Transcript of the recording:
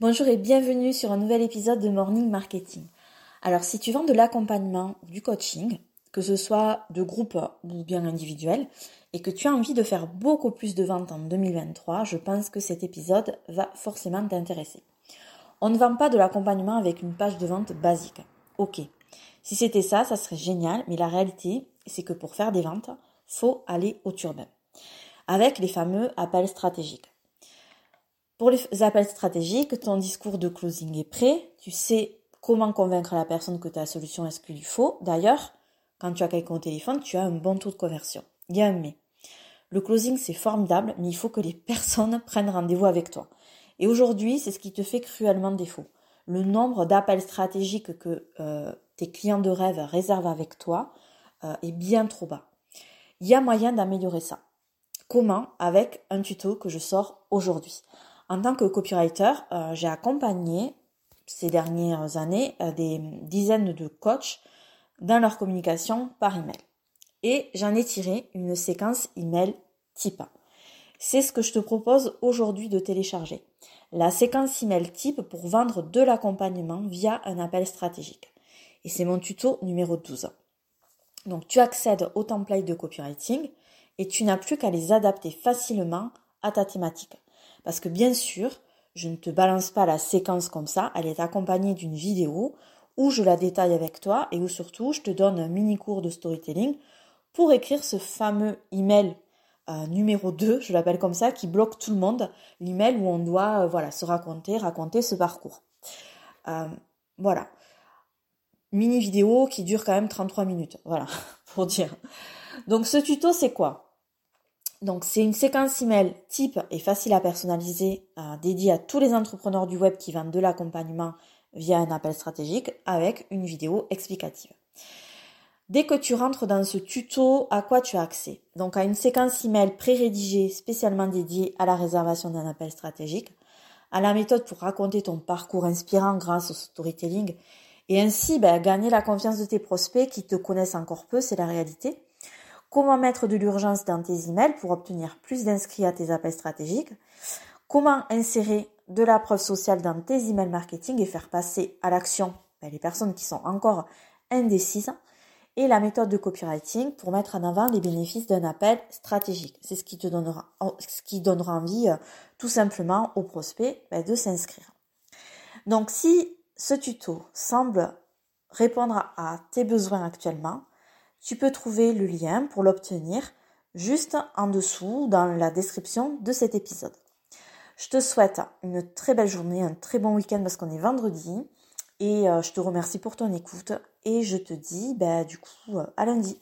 Bonjour et bienvenue sur un nouvel épisode de Morning Marketing. Alors si tu vends de l'accompagnement ou du coaching, que ce soit de groupe ou bien individuel, et que tu as envie de faire beaucoup plus de ventes en 2023, je pense que cet épisode va forcément t'intéresser. On ne vend pas de l'accompagnement avec une page de vente basique. Ok. Si c'était ça, ça serait génial, mais la réalité, c'est que pour faire des ventes, faut aller au turbin. Avec les fameux appels stratégiques. Pour les appels stratégiques, ton discours de closing est prêt. Tu sais comment convaincre la personne que ta solution est ce qu'il lui faut. D'ailleurs, quand tu as quelqu'un au téléphone, tu as un bon taux de conversion. Il y a un mais. Le closing, c'est formidable, mais il faut que les personnes prennent rendez-vous avec toi. Et aujourd'hui, c'est ce qui te fait cruellement défaut. Le nombre d'appels stratégiques que euh, tes clients de rêve réservent avec toi euh, est bien trop bas. Il y a moyen d'améliorer ça. Comment? Avec un tuto que je sors aujourd'hui. En tant que copywriter, euh, j'ai accompagné ces dernières années euh, des dizaines de coachs dans leur communication par email. Et j'en ai tiré une séquence email type. C'est ce que je te propose aujourd'hui de télécharger. La séquence email type pour vendre de l'accompagnement via un appel stratégique. Et c'est mon tuto numéro 12. Donc tu accèdes au template de copywriting et tu n'as plus qu'à les adapter facilement à ta thématique. Parce que bien sûr, je ne te balance pas la séquence comme ça, elle est accompagnée d'une vidéo où je la détaille avec toi et où surtout je te donne un mini cours de storytelling pour écrire ce fameux email euh, numéro 2, je l'appelle comme ça, qui bloque tout le monde, l'email où on doit euh, voilà, se raconter, raconter ce parcours. Euh, voilà. Mini vidéo qui dure quand même 33 minutes, voilà, pour dire. Donc ce tuto c'est quoi? Donc c'est une séquence email type et facile à personnaliser, euh, dédiée à tous les entrepreneurs du web qui vendent de l'accompagnement via un appel stratégique avec une vidéo explicative. Dès que tu rentres dans ce tuto, à quoi tu as accès? Donc à une séquence email pré-rédigée spécialement dédiée à la réservation d'un appel stratégique, à la méthode pour raconter ton parcours inspirant grâce au storytelling et ainsi ben, gagner la confiance de tes prospects qui te connaissent encore peu, c'est la réalité Comment mettre de l'urgence dans tes emails pour obtenir plus d'inscrits à tes appels stratégiques? Comment insérer de la preuve sociale dans tes emails marketing et faire passer à l'action ben, les personnes qui sont encore indécises et la méthode de copywriting pour mettre en avant les bénéfices d'un appel stratégique? C'est ce qui te donnera, ce qui donnera envie euh, tout simplement aux prospects ben, de s'inscrire. Donc si ce tuto semble répondre à tes besoins actuellement, tu peux trouver le lien pour l'obtenir juste en dessous dans la description de cet épisode. Je te souhaite une très belle journée, un très bon week-end parce qu'on est vendredi et euh, je te remercie pour ton écoute et je te dis bah, du coup à lundi.